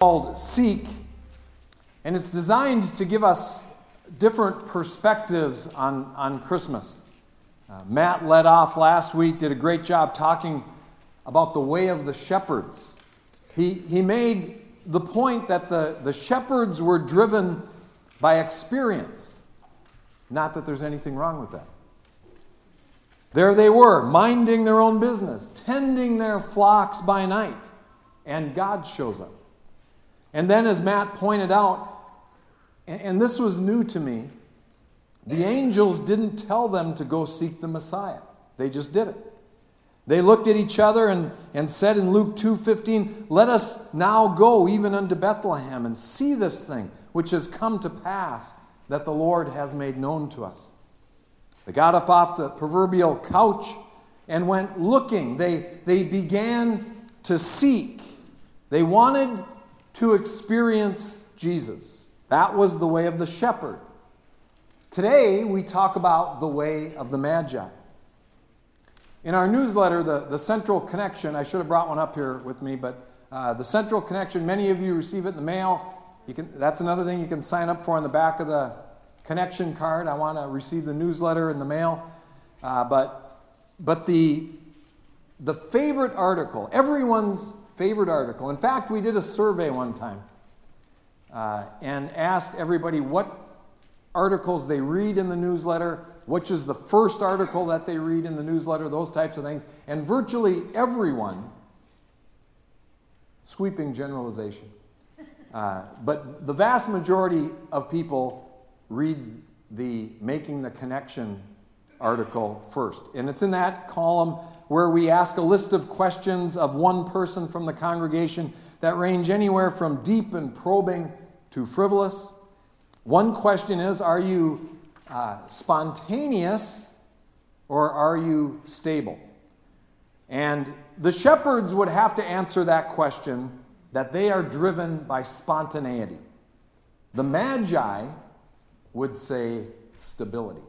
called Seek, and it's designed to give us different perspectives on, on Christmas. Uh, Matt led off last week, did a great job talking about the way of the shepherds. He, he made the point that the, the shepherds were driven by experience, not that there's anything wrong with that. There they were, minding their own business, tending their flocks by night, and God shows up. And then, as Matt pointed out, and this was new to me, the angels didn't tell them to go seek the Messiah. They just did it. They looked at each other and, and said in Luke 2:15, "Let us now go even unto Bethlehem and see this thing which has come to pass that the Lord has made known to us." They got up off the proverbial couch and went looking. They, they began to seek. They wanted to experience Jesus. That was the way of the shepherd. Today, we talk about the way of the Magi. In our newsletter, the, the Central Connection, I should have brought one up here with me, but uh, the Central Connection, many of you receive it in the mail. You can, that's another thing you can sign up for on the back of the connection card. I want to receive the newsletter in the mail. Uh, but but the, the favorite article, everyone's favorite article. In fact, we did a survey one time uh, and asked everybody what articles they read in the newsletter, which is the first article that they read in the newsletter, those types of things. And virtually everyone, sweeping generalization, uh, but the vast majority of people read the Making the Connection article first. And it's in that column where we ask a list of questions of one person from the congregation that range anywhere from deep and probing to frivolous. One question is Are you uh, spontaneous or are you stable? And the shepherds would have to answer that question that they are driven by spontaneity. The Magi would say stability.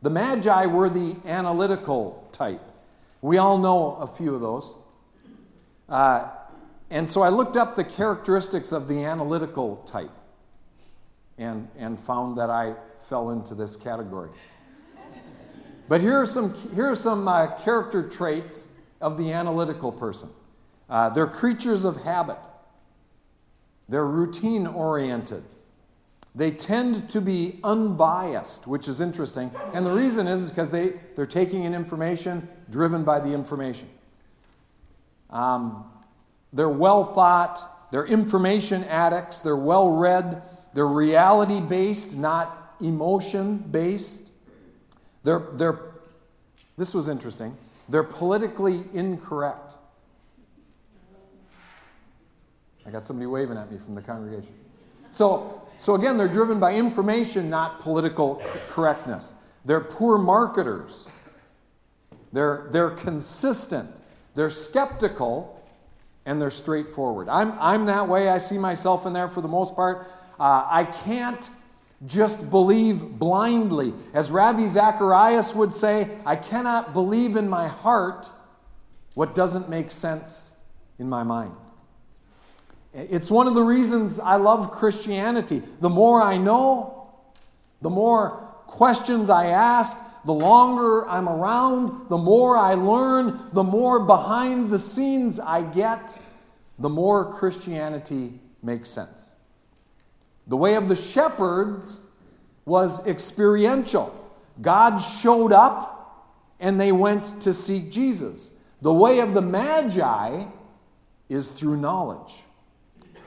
The Magi were the analytical type. We all know a few of those. Uh, and so I looked up the characteristics of the analytical type and, and found that I fell into this category. But here are some, here are some uh, character traits of the analytical person uh, they're creatures of habit, they're routine oriented. They tend to be unbiased, which is interesting. And the reason is because they, they're taking in information driven by the information. Um, they're well thought, they're information addicts, they're well read, they're reality based, not emotion based. They're, they're, this was interesting, they're politically incorrect. I got somebody waving at me from the congregation. So, so again, they're driven by information, not political correctness. They're poor marketers. They're, they're consistent. They're skeptical and they're straightforward. I'm, I'm that way. I see myself in there for the most part. Uh, I can't just believe blindly. As Ravi Zacharias would say, I cannot believe in my heart what doesn't make sense in my mind. It's one of the reasons I love Christianity. The more I know, the more questions I ask, the longer I'm around, the more I learn, the more behind the scenes I get, the more Christianity makes sense. The way of the shepherds was experiential. God showed up and they went to seek Jesus. The way of the Magi is through knowledge.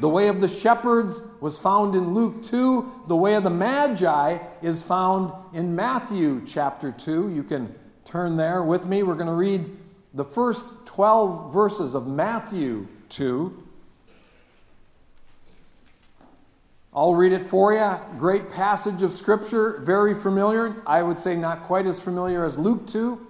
The way of the shepherds was found in Luke 2. The way of the Magi is found in Matthew chapter 2. You can turn there with me. We're going to read the first 12 verses of Matthew 2. I'll read it for you. Great passage of Scripture, very familiar. I would say not quite as familiar as Luke 2.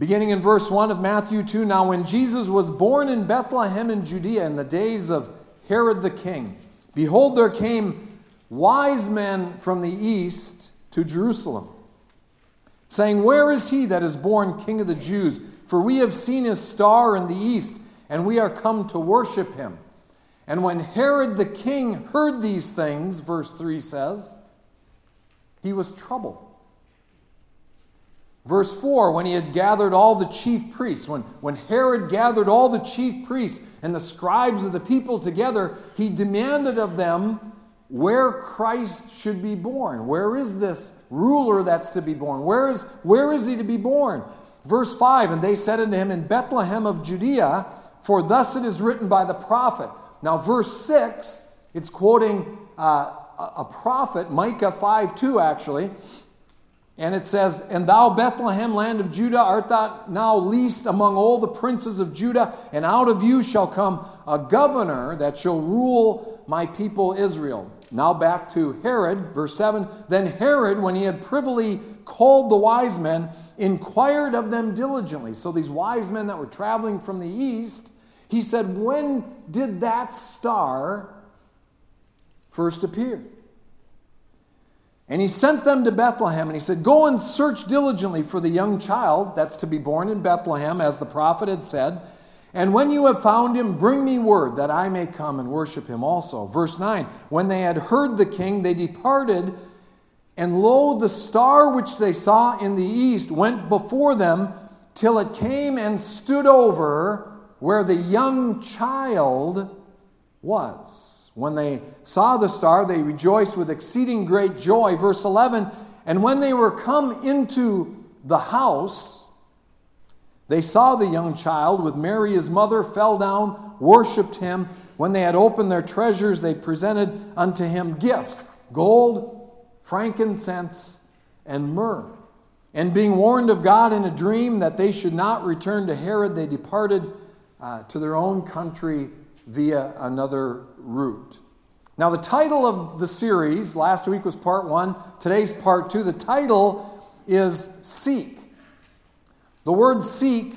Beginning in verse 1 of Matthew 2 Now, when Jesus was born in Bethlehem in Judea in the days of Herod the king. Behold, there came wise men from the east to Jerusalem, saying, Where is he that is born king of the Jews? For we have seen his star in the east, and we are come to worship him. And when Herod the king heard these things, verse 3 says, he was troubled. Verse 4 when he had gathered all the chief priests, when, when Herod gathered all the chief priests and the scribes of the people together, he demanded of them where Christ should be born. Where is this ruler that's to be born? Where is, where is he to be born? Verse 5 And they said unto him, In Bethlehem of Judea, for thus it is written by the prophet. Now, verse 6, it's quoting uh, a prophet, Micah 5 2, actually. And it says, And thou, Bethlehem, land of Judah, art thou now least among all the princes of Judah, and out of you shall come a governor that shall rule my people Israel. Now back to Herod, verse 7. Then Herod, when he had privily called the wise men, inquired of them diligently. So these wise men that were traveling from the east, he said, When did that star first appear? And he sent them to Bethlehem, and he said, Go and search diligently for the young child that's to be born in Bethlehem, as the prophet had said. And when you have found him, bring me word that I may come and worship him also. Verse 9 When they had heard the king, they departed, and lo, the star which they saw in the east went before them till it came and stood over where the young child was. When they saw the star, they rejoiced with exceeding great joy. Verse 11 And when they were come into the house, they saw the young child with Mary his mother, fell down, worshipped him. When they had opened their treasures, they presented unto him gifts gold, frankincense, and myrrh. And being warned of God in a dream that they should not return to Herod, they departed uh, to their own country via another route. Now, the title of the series, last week was part one, today's part two. The title is Seek. The word seek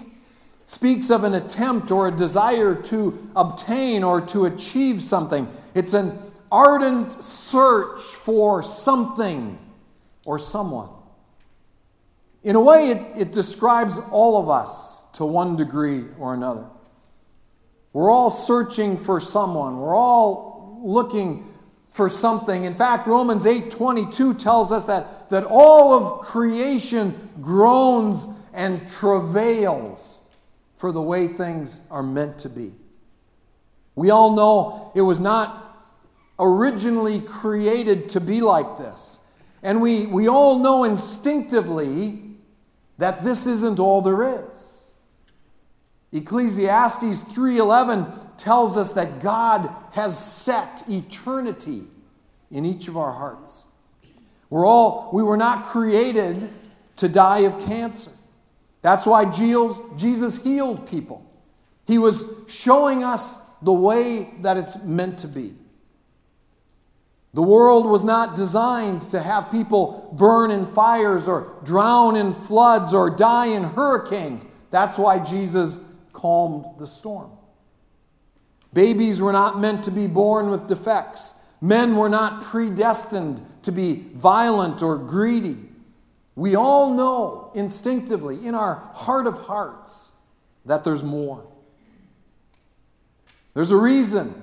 speaks of an attempt or a desire to obtain or to achieve something. It's an ardent search for something or someone. In a way, it, it describes all of us to one degree or another. We're all searching for someone. We're all looking for something. In fact, Romans 8:22 tells us that, that all of creation groans and travails for the way things are meant to be. We all know it was not originally created to be like this. And we, we all know instinctively that this isn't all there is. Ecclesiastes 3:11 tells us that God has set eternity in each of our hearts. We're all we were not created to die of cancer. That's why Jesus healed people. He was showing us the way that it's meant to be. The world was not designed to have people burn in fires or drown in floods or die in hurricanes. That's why Jesus calmed the storm. Babies were not meant to be born with defects. Men were not predestined to be violent or greedy. We all know instinctively, in our heart of hearts, that there's more. There's a reason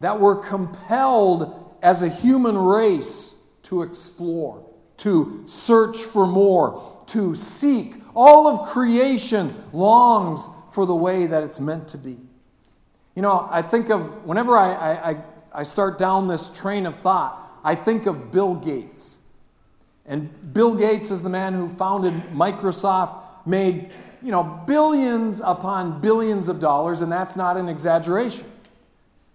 that we're compelled as a human race to explore, to search for more, to seek. All of creation longs for the way that it's meant to be. You know, I think of, whenever I, I, I start down this train of thought, I think of Bill Gates. And Bill Gates is the man who founded Microsoft, made, you know, billions upon billions of dollars, and that's not an exaggeration.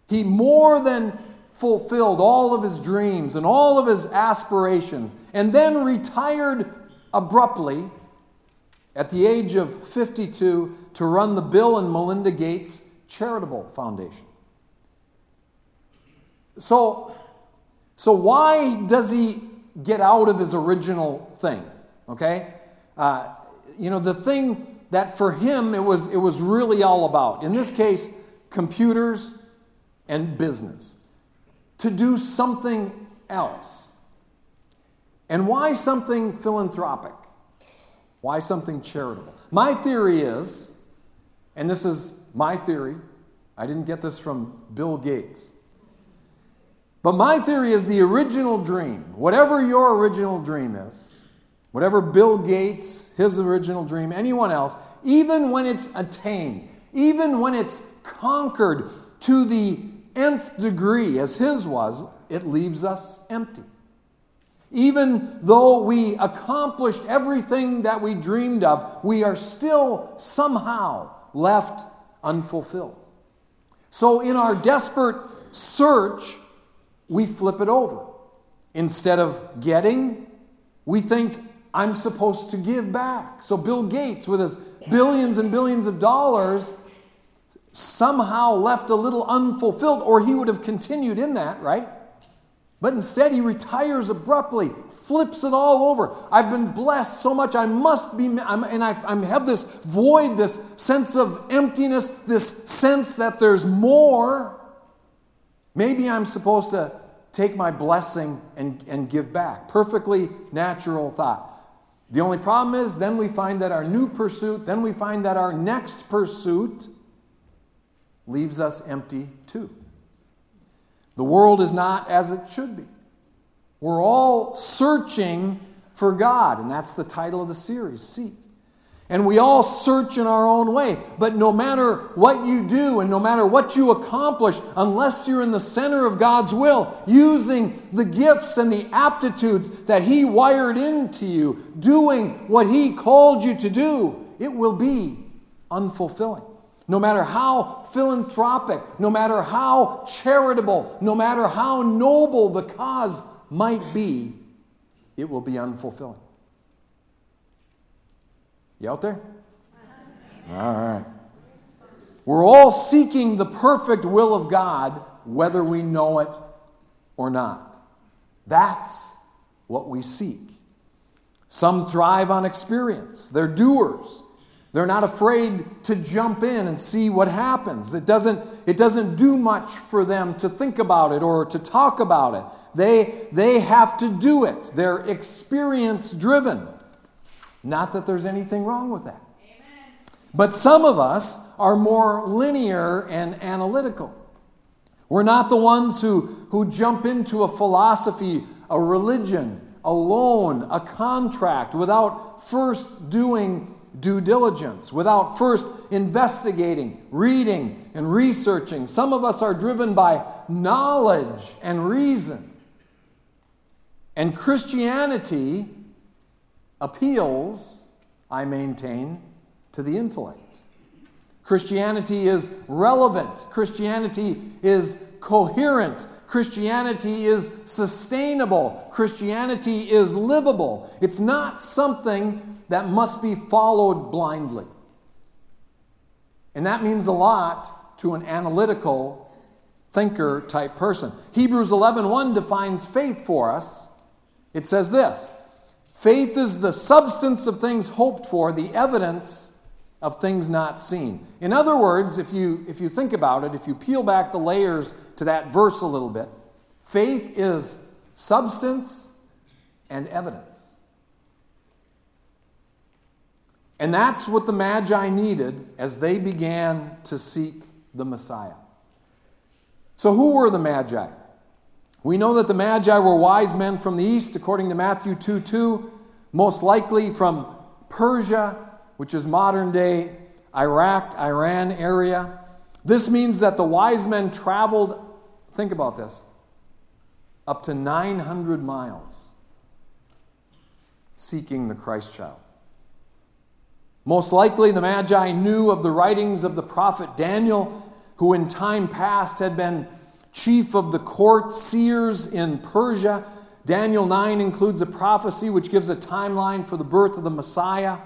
He more than fulfilled all of his dreams and all of his aspirations, and then retired abruptly at the age of 52 to run the Bill and Melinda Gates Charitable Foundation. So, so why does he get out of his original thing? Okay? Uh, you know, the thing that for him it was, it was really all about, in this case, computers and business, to do something else. And why something philanthropic? Why something charitable? My theory is, and this is my theory, I didn't get this from Bill Gates. But my theory is the original dream, whatever your original dream is, whatever Bill Gates, his original dream, anyone else, even when it's attained, even when it's conquered to the nth degree, as his was, it leaves us empty. Even though we accomplished everything that we dreamed of, we are still somehow left unfulfilled. So, in our desperate search, we flip it over. Instead of getting, we think, I'm supposed to give back. So, Bill Gates, with his billions and billions of dollars, somehow left a little unfulfilled, or he would have continued in that, right? But instead, he retires abruptly, flips it all over. I've been blessed so much, I must be, I'm, and I, I have this void, this sense of emptiness, this sense that there's more. Maybe I'm supposed to take my blessing and, and give back. Perfectly natural thought. The only problem is, then we find that our new pursuit, then we find that our next pursuit leaves us empty too. The world is not as it should be. We're all searching for God, and that's the title of the series Seek. And we all search in our own way. But no matter what you do and no matter what you accomplish, unless you're in the center of God's will, using the gifts and the aptitudes that He wired into you, doing what He called you to do, it will be unfulfilling. No matter how philanthropic, no matter how charitable, no matter how noble the cause might be, it will be unfulfilling. You out there? All right. We're all seeking the perfect will of God, whether we know it or not. That's what we seek. Some thrive on experience, they're doers. They're not afraid to jump in and see what happens. It doesn't, it doesn't do much for them to think about it or to talk about it. They, they have to do it. They're experience driven. Not that there's anything wrong with that. Amen. But some of us are more linear and analytical. We're not the ones who, who jump into a philosophy, a religion, a loan, a contract without first doing due diligence, without first investigating, reading, and researching. Some of us are driven by knowledge and reason. And Christianity appeals, I maintain, to the intellect. Christianity is relevant, Christianity is coherent, Christianity is sustainable, Christianity is livable. It's not something that must be followed blindly. And that means a lot to an analytical thinker type person. Hebrews 11:1 defines faith for us. It says this: Faith is the substance of things hoped for, the evidence of things not seen. In other words, if you if you think about it, if you peel back the layers to that verse a little bit, faith is substance and evidence. And that's what the Magi needed as they began to seek the Messiah. So, who were the Magi? We know that the Magi were wise men from the east, according to Matthew 2 2, most likely from Persia, which is modern day Iraq, Iran area. This means that the wise men traveled, think about this, up to 900 miles seeking the Christ child. Most likely, the Magi knew of the writings of the prophet Daniel, who in time past had been chief of the court seers in Persia. Daniel 9 includes a prophecy which gives a timeline for the birth of the Messiah.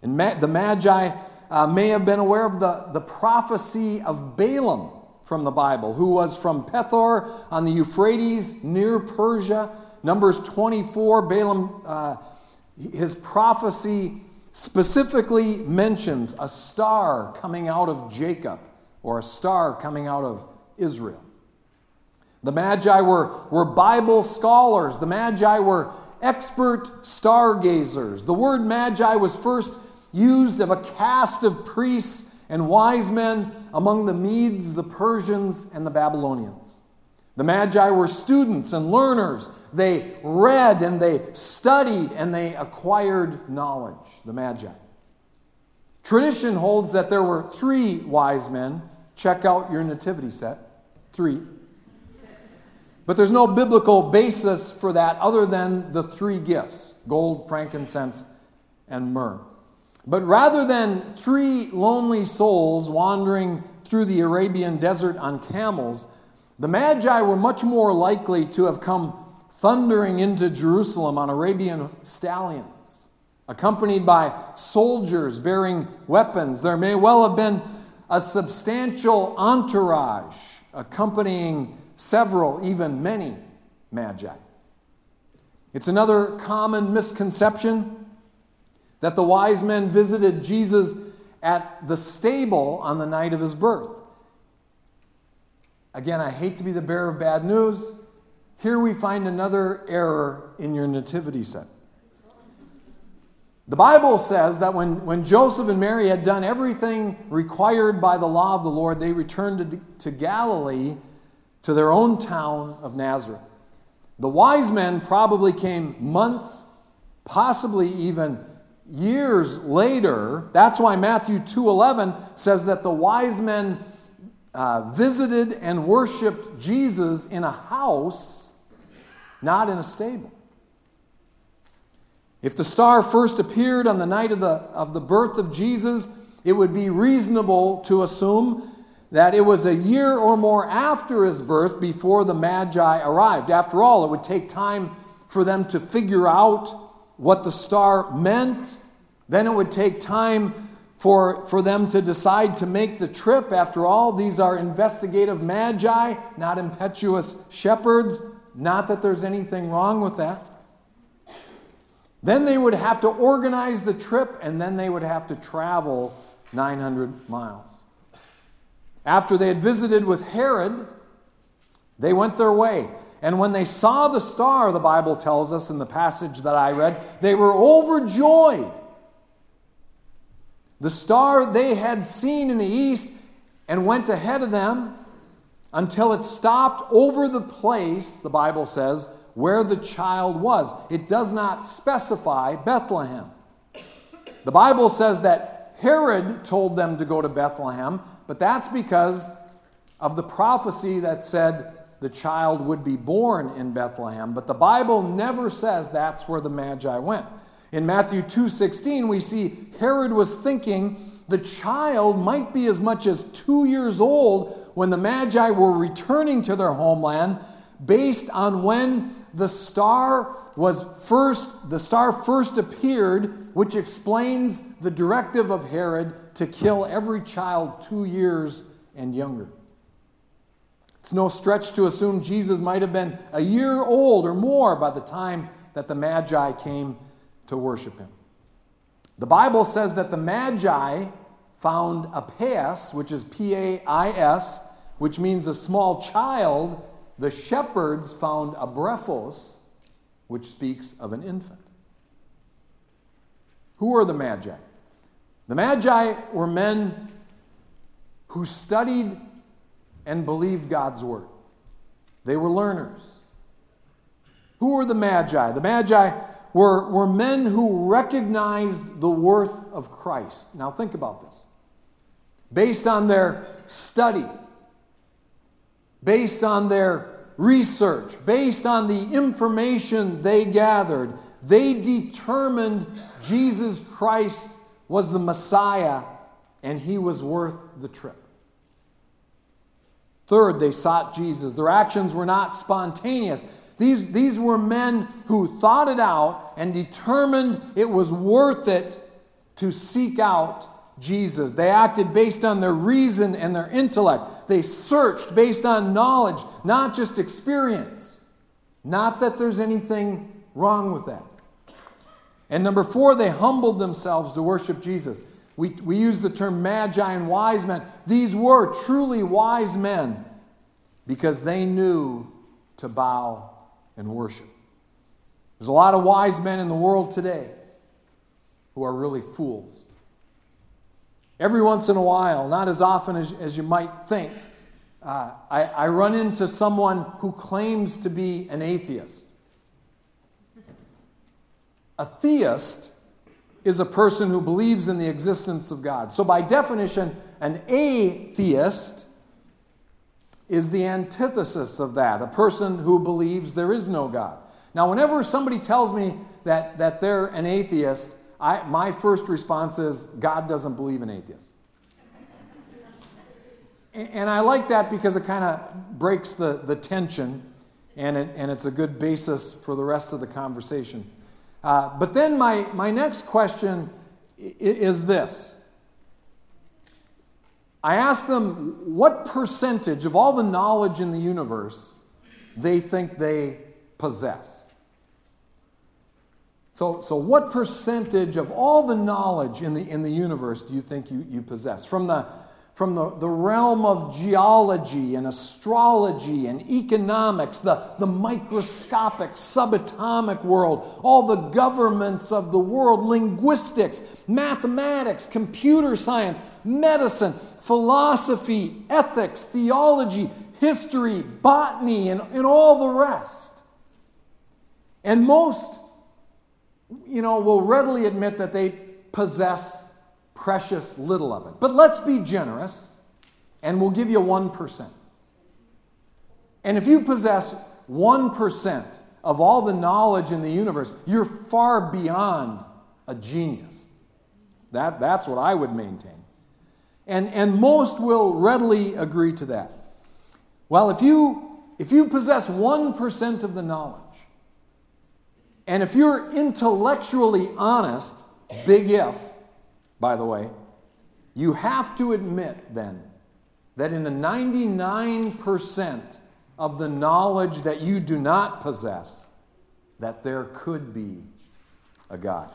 And the Magi uh, may have been aware of the, the prophecy of Balaam from the Bible, who was from Pethor on the Euphrates near Persia. Numbers 24, Balaam, uh, his prophecy specifically mentions a star coming out of Jacob or a star coming out of Israel. The Magi were, were Bible scholars, the Magi were expert stargazers. The word Magi was first used of a caste of priests and wise men among the Medes, the Persians, and the Babylonians. The Magi were students and learners. They read and they studied and they acquired knowledge, the Magi. Tradition holds that there were three wise men. Check out your nativity set. Three. But there's no biblical basis for that other than the three gifts gold, frankincense, and myrrh. But rather than three lonely souls wandering through the Arabian desert on camels, the Magi were much more likely to have come thundering into Jerusalem on Arabian stallions, accompanied by soldiers bearing weapons. There may well have been a substantial entourage accompanying several, even many magi. It's another common misconception that the wise men visited Jesus at the stable on the night of his birth. Again, I hate to be the bearer of bad news. Here we find another error in your nativity set. The Bible says that when, when Joseph and Mary had done everything required by the law of the Lord, they returned to, to Galilee to their own town of Nazareth. The wise men probably came months, possibly even years later. That's why Matthew 2:11 says that the wise men uh, visited and worshiped Jesus in a house, not in a stable. If the star first appeared on the night of the, of the birth of Jesus, it would be reasonable to assume that it was a year or more after his birth before the Magi arrived. After all, it would take time for them to figure out what the star meant. Then it would take time for, for them to decide to make the trip. After all, these are investigative magi, not impetuous shepherds. Not that there's anything wrong with that. Then they would have to organize the trip, and then they would have to travel 900 miles. After they had visited with Herod, they went their way. And when they saw the star, the Bible tells us in the passage that I read, they were overjoyed. The star they had seen in the east and went ahead of them until it stopped over the place, the Bible says, where the child was. It does not specify Bethlehem. The Bible says that Herod told them to go to Bethlehem, but that's because of the prophecy that said the child would be born in Bethlehem. But the Bible never says that's where the Magi went. In Matthew 2:16 we see Herod was thinking the child might be as much as 2 years old when the Magi were returning to their homeland based on when the star was first the star first appeared which explains the directive of Herod to kill every child two years and younger. It's no stretch to assume Jesus might have been a year old or more by the time that the Magi came to worship him. The Bible says that the Magi found a pais, which is P A I S, which means a small child. The shepherds found a brephos, which speaks of an infant. Who are the Magi? The Magi were men who studied and believed God's word. They were learners. Who were the Magi? The Magi were, were men who recognized the worth of Christ. Now, think about this. Based on their study, based on their research, based on the information they gathered, they determined Jesus Christ was the Messiah and he was worth the trip. Third, they sought Jesus. Their actions were not spontaneous. These, these were men who thought it out and determined it was worth it to seek out Jesus. They acted based on their reason and their intellect. They searched based on knowledge, not just experience. Not that there's anything wrong with that. And number four, they humbled themselves to worship Jesus. We, we use the term magi and wise men. These were truly wise men because they knew to bow and worship. There's a lot of wise men in the world today who are really fools. Every once in a while, not as often as, as you might think, uh, I, I run into someone who claims to be an atheist. A theist is a person who believes in the existence of God. So, by definition, an atheist is the antithesis of that, a person who believes there is no God. Now, whenever somebody tells me that, that they're an atheist, I, my first response is God doesn't believe in atheists. and I like that because it kind of breaks the, the tension and, it, and it's a good basis for the rest of the conversation. Uh, but then my, my next question is this I ask them what percentage of all the knowledge in the universe they think they possess. So, so what percentage of all the knowledge in the, in the universe do you think you, you possess? From the from the, the realm of geology and astrology and economics, the, the microscopic subatomic world, all the governments of the world, linguistics, mathematics, computer science, medicine, philosophy, ethics, theology, history, botany, and, and all the rest. And most, you know, will readily admit that they possess precious little of it. But let's be generous, and we'll give you 1%. And if you possess 1% of all the knowledge in the universe, you're far beyond a genius. That, that's what I would maintain. And, and most will readily agree to that. Well, if you, if you possess 1% of the knowledge, and if you're intellectually honest, big if, by the way, you have to admit then that in the 99% of the knowledge that you do not possess, that there could be a God.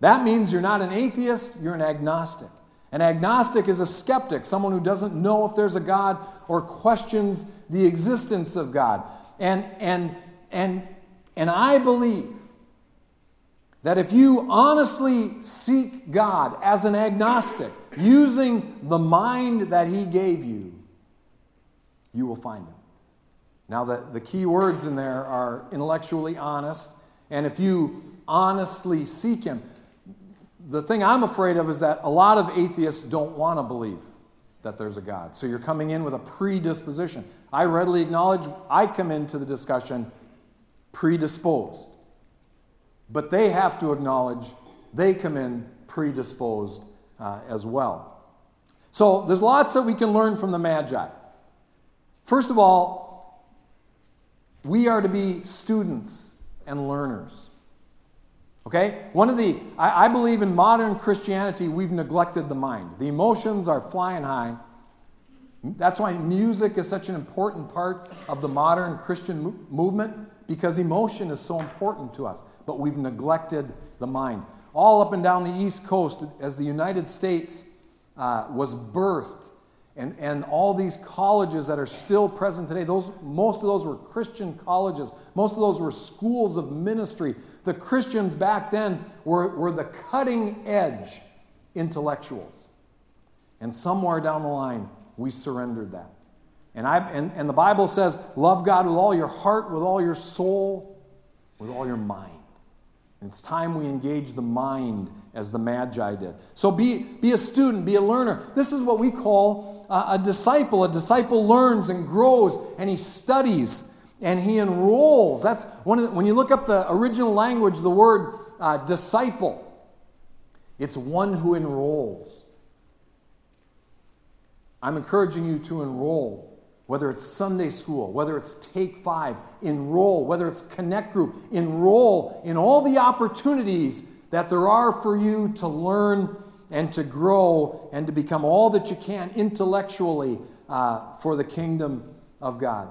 That means you're not an atheist, you're an agnostic. An agnostic is a skeptic, someone who doesn't know if there's a God or questions the existence of God. And, and, and, and I believe that if you honestly seek God as an agnostic, using the mind that He gave you, you will find Him. Now, the, the key words in there are intellectually honest, and if you honestly seek Him, the thing I'm afraid of is that a lot of atheists don't want to believe that there's a God. So you're coming in with a predisposition. I readily acknowledge I come into the discussion predisposed. But they have to acknowledge they come in predisposed uh, as well. So there's lots that we can learn from the Magi. First of all, we are to be students and learners. Okay? One of the, I, I, believe in modern Christianity, we've neglected the mind. The emotions are flying high. That's why music is such an important part of the modern Christian mo- movement, because emotion is so important to us but we've neglected the mind. All up and down the East Coast, as the United States uh, was birthed, and, and all these colleges that are still present today, those, most of those were Christian colleges. Most of those were schools of ministry. The Christians back then were, were the cutting edge intellectuals. And somewhere down the line, we surrendered that. And, I, and, and the Bible says, love God with all your heart, with all your soul, with all your mind. It's time we engage the mind as the Magi did. So be, be a student, be a learner. This is what we call uh, a disciple. A disciple learns and grows and he studies and he enrolls. That's one the, when you look up the original language, the word uh, disciple, it's one who enrolls. I'm encouraging you to enroll whether it's Sunday school, whether it's Take Five, enroll, whether it's Connect Group, enroll in all the opportunities that there are for you to learn and to grow and to become all that you can intellectually uh, for the kingdom of God.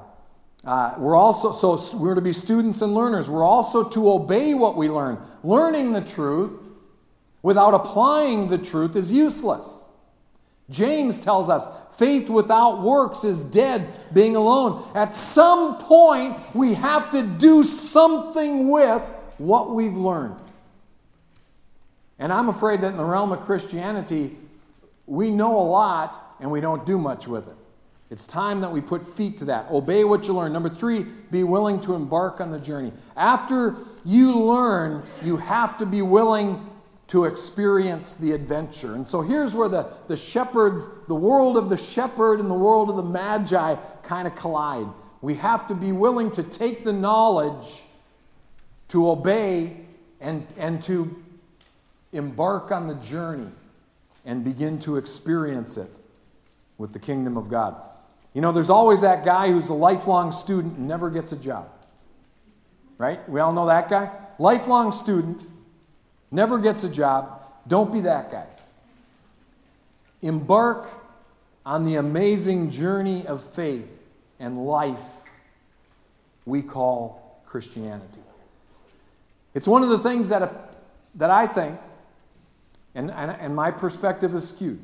Uh, we're also, so we're to be students and learners. We're also to obey what we learn. Learning the truth without applying the truth is useless. James tells us faith without works is dead, being alone. At some point, we have to do something with what we've learned. And I'm afraid that in the realm of Christianity, we know a lot and we don't do much with it. It's time that we put feet to that. Obey what you learn. Number three, be willing to embark on the journey. After you learn, you have to be willing to experience the adventure. And so here's where the, the shepherds, the world of the shepherd and the world of the magi kind of collide. We have to be willing to take the knowledge, to obey, and, and to embark on the journey and begin to experience it with the kingdom of God. You know, there's always that guy who's a lifelong student and never gets a job. Right? We all know that guy? Lifelong student, never gets a job. Don't be that guy. Embark on the amazing journey of faith and life we call Christianity. It's one of the things that, that I think, and, and, and my perspective is skewed,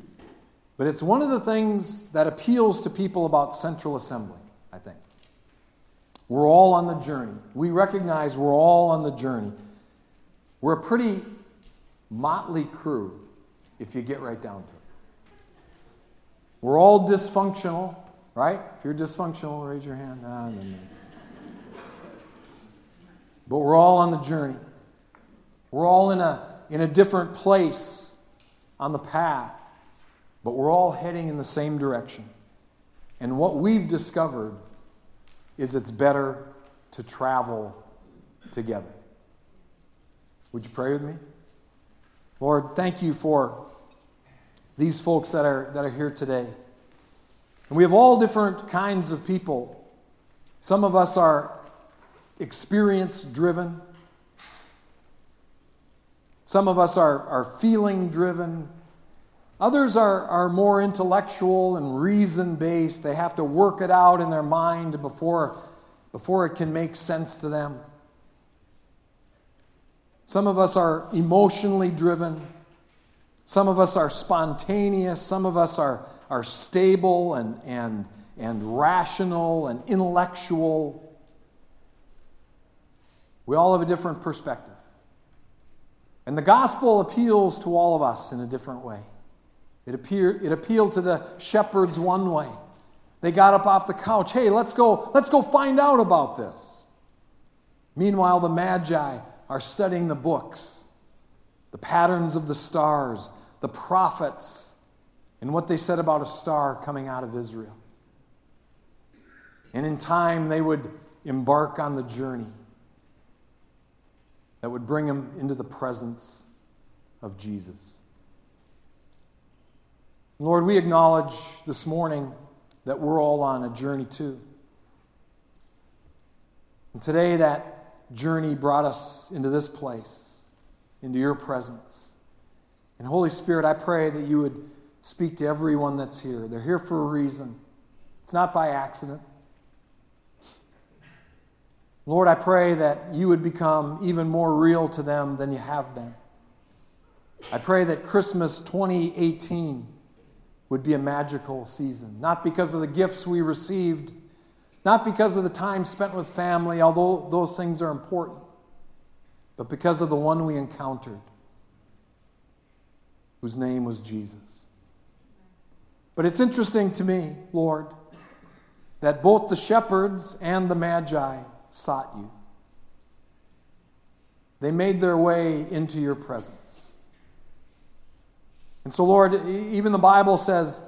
but it's one of the things that appeals to people about Central Assembly, I think. We're all on the journey. We recognize we're all on the journey. We're a pretty motley crew if you get right down to it. We're all dysfunctional, right? If you're dysfunctional, raise your hand. Ah, no, no. But we're all on the journey. We're all in a, in a different place on the path but we're all heading in the same direction. And what we've discovered is it's better to travel together. Would you pray with me? Lord, thank you for these folks that are, that are here today. And we have all different kinds of people. Some of us are experience driven, some of us are, are feeling driven. Others are, are more intellectual and reason based. They have to work it out in their mind before, before it can make sense to them. Some of us are emotionally driven. Some of us are spontaneous. Some of us are, are stable and, and, and rational and intellectual. We all have a different perspective. And the gospel appeals to all of us in a different way. It, appeared, it appealed to the shepherds one way. They got up off the couch. Hey, let's go, let's go find out about this. Meanwhile, the Magi are studying the books, the patterns of the stars, the prophets, and what they said about a star coming out of Israel. And in time, they would embark on the journey that would bring them into the presence of Jesus. Lord, we acknowledge this morning that we're all on a journey too. And today, that journey brought us into this place, into your presence. And Holy Spirit, I pray that you would speak to everyone that's here. They're here for a reason, it's not by accident. Lord, I pray that you would become even more real to them than you have been. I pray that Christmas 2018 would be a magical season. Not because of the gifts we received, not because of the time spent with family, although those things are important, but because of the one we encountered, whose name was Jesus. But it's interesting to me, Lord, that both the shepherds and the magi sought you. They made their way into your presence. And so, Lord, even the Bible says,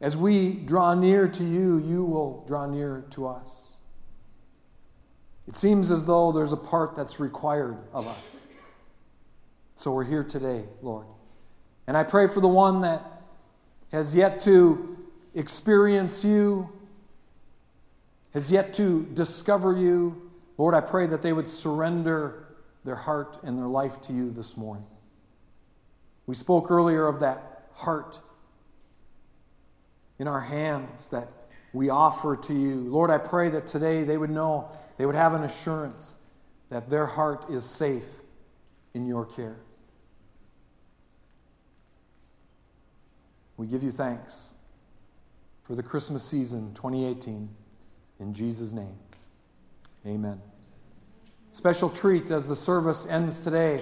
as we draw near to you, you will draw near to us. It seems as though there's a part that's required of us. So we're here today, Lord. And I pray for the one that has yet to experience you, has yet to discover you. Lord, I pray that they would surrender their heart and their life to you this morning. We spoke earlier of that heart in our hands that we offer to you. Lord, I pray that today they would know, they would have an assurance that their heart is safe in your care. We give you thanks for the Christmas season 2018. In Jesus' name, amen. Special treat as the service ends today.